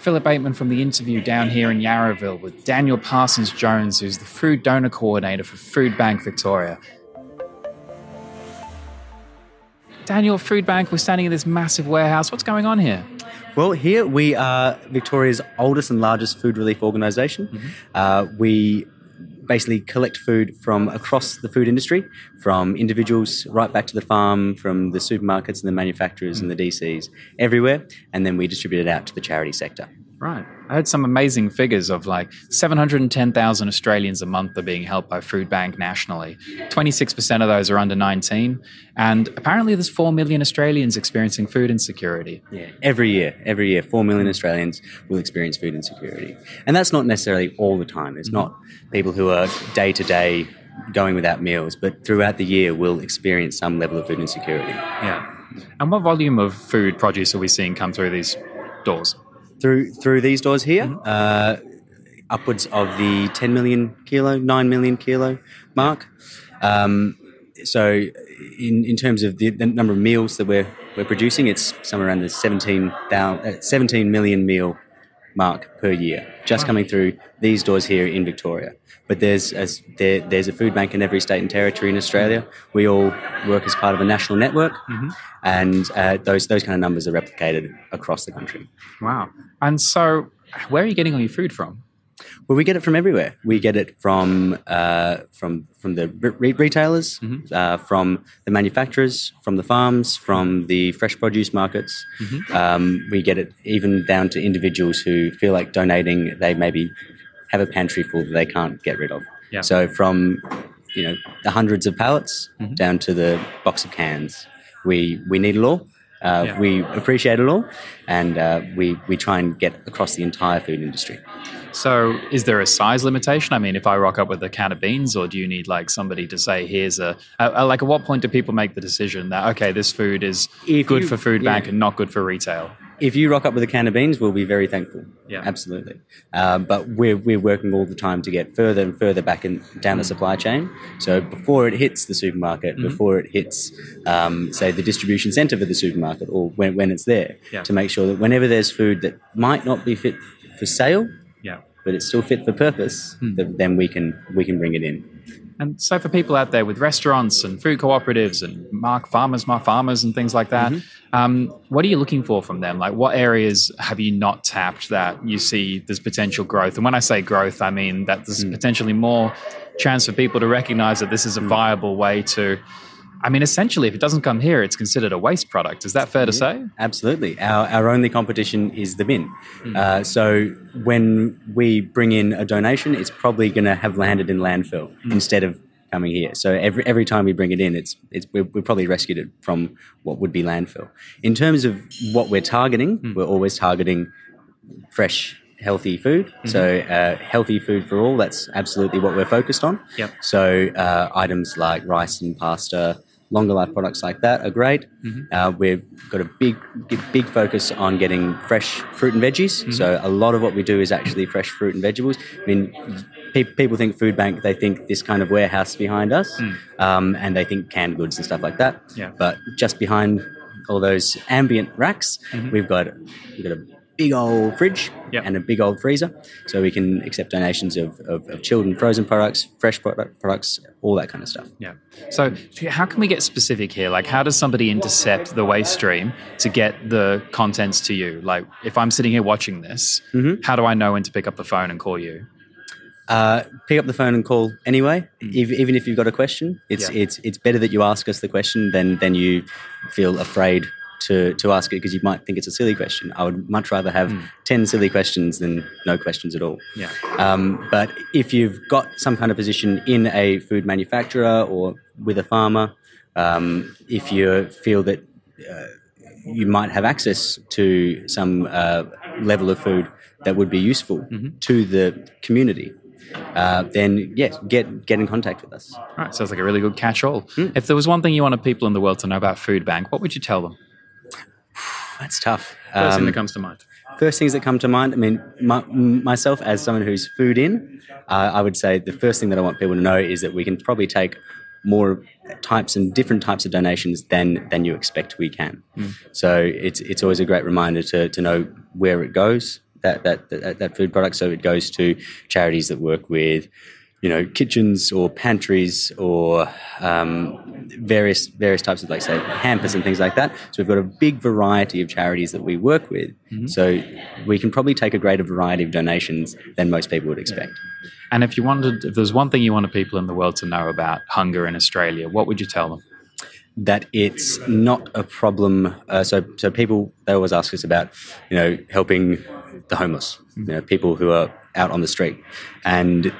Philip Bateman from the interview down here in Yarraville with Daniel Parsons Jones, who's the food donor coordinator for Food Bank Victoria. Daniel, Food Bank, we're standing in this massive warehouse. What's going on here? Well, here we are Victoria's oldest and largest food relief organisation. Mm-hmm. Uh, we basically collect food from across the food industry, from individuals right back to the farm, from the supermarkets and the manufacturers and the DCs, everywhere, and then we distribute it out to the charity sector. Right. I heard some amazing figures of like 710,000 Australians a month are being helped by Food Bank nationally. 26% of those are under 19. And apparently there's 4 million Australians experiencing food insecurity. Yeah, every year, every year, 4 million Australians will experience food insecurity. And that's not necessarily all the time. It's not people who are day to day going without meals, but throughout the year will experience some level of food insecurity. Yeah. And what volume of food produce are we seeing come through these doors? Through through these doors here, mm-hmm. uh, upwards of the 10 million kilo, 9 million kilo mark. Um, so, in, in terms of the, the, number of meals that we're we're producing, it's somewhere around the 17, 000, uh, 17 million meal mark per year, just coming through these doors here in Victoria. But there's a, there, there's a food bank in every state and territory in Australia. We all work as part of a national network, mm-hmm. and uh, those those kind of numbers are replicated across the country. Wow! And so, where are you getting all your food from? Well, we get it from everywhere. We get it from uh, from from the re- retailers, mm-hmm. uh, from the manufacturers, from the farms, from the fresh produce markets. Mm-hmm. Um, we get it even down to individuals who feel like donating. They maybe have a pantry full that they can't get rid of. Yeah. So from you know the hundreds of pallets mm-hmm. down to the box of cans, we we need it all. Uh, yeah. We appreciate it all, and uh, we we try and get across the entire food industry. So, is there a size limitation? I mean, if I rock up with a can of beans, or do you need like somebody to say, "Here's a," uh, like, at what point do people make the decision that okay, this food is if good you, for food bank yeah. and not good for retail? if you rock up with a can of beans, we'll be very thankful. Yeah, absolutely. Um, but we're we're working all the time to get further and further back in down the supply chain. So before it hits the supermarket, mm-hmm. before it hits, um, say, the distribution centre for the supermarket, or when when it's there, yeah. to make sure that whenever there's food that might not be fit for sale, but it's still fit for purpose, mm. then we can we can bring it in. And so, for people out there with restaurants and food cooperatives and Mark Farmers, Mark Farmers, and things like that, mm-hmm. um, what are you looking for from them? Like, what areas have you not tapped that you see there's potential growth? And when I say growth, I mean that there's mm. potentially more chance for people to recognize that this is a mm. viable way to I mean, essentially, if it doesn't come here, it's considered a waste product. Is that fair to say? Absolutely. Our, our only competition is the bin. Mm. Uh, so when we bring in a donation, it's probably going to have landed in landfill mm. instead of coming here. So every every time we bring it in, it's it's we're, we're, probably rescued it from what would be landfill. In terms of what we're targeting, mm. we're always targeting fresh healthy food. Mm-hmm. So uh, healthy food for all. That's absolutely what we're focused on. Yep. So uh, items like rice and pasta, longer life products like that are great. Mm-hmm. Uh, we've got a big, big focus on getting fresh fruit and veggies. Mm-hmm. So a lot of what we do is actually fresh fruit and vegetables. I mean, pe- people think food bank, they think this kind of warehouse behind us, mm. um, and they think canned goods and stuff like that. Yeah. But just behind all those ambient racks, mm-hmm. we've got we've got a big old fridge yep. and a big old freezer, so we can accept donations of, of, of chilled and frozen products, fresh product, products, all that kind of stuff. Yeah. So how can we get specific here? Like, how does somebody intercept the waste stream to get the contents to you? Like, if I'm sitting here watching this, mm-hmm. how do I know when to pick up the phone and call you? Uh, pick up the phone and call anyway. Mm. If, even if you've got a question, it's yeah. it's it's better that you ask us the question than than you feel afraid to, to ask it because you might think it's a silly question. I would much rather have mm. 10 silly questions than no questions at all. Yeah. Um, but if you've got some kind of position in a food manufacturer or with a farmer, um, if you feel that uh, you might have access to some uh, level of food that would be useful mm-hmm. to the community, uh, then yes, get get in contact with us. All right, sounds like a really good catch-all. Mm. If there was one thing you wanted people in the world to know about Food Bank, what would you tell them? That's tough. First um, thing that um, comes to mind. First things that come to mind. I mean, my, myself as someone who's food in, uh, I would say the first thing that I want people to know is that we can probably take more types and different types of donations than than you expect we can. Mm. So it's it's always a great reminder to to know where it goes, that, that that that food product. So it goes to charities that work with you know kitchens or pantries or um, various various types of like say hampers and things like that. So we've got a big variety of charities that we work with. Mm-hmm. So we can probably take a greater variety of donations than most people would expect. And if you wanted, if there's one thing you wanted people in the world to know about hunger in Australia, what would you tell them? That it's not a problem. Uh, so so people they always ask us about you know helping the homeless, you know people who are out on the street, and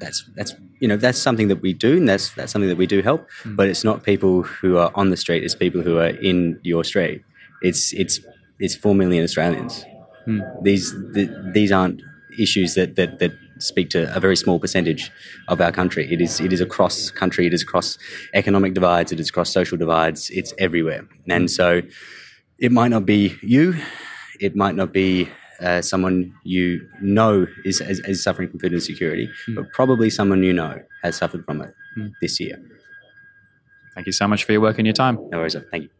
that's that's you know that's something that we do and that's that's something that we do help. Hmm. But it's not people who are on the street it's people who are in your street. It's it's it's 4 million australians. Hmm. These the, these aren't issues that, that that speak to a very small percentage of our country. It is it is across country it is across economic divides it is across social divides it's everywhere. And so it might not be you it might not be uh, someone you know is, is, is suffering from food insecurity, but probably someone you know has suffered from it this year. Thank you so much for your work and your time. No worries. Thank you.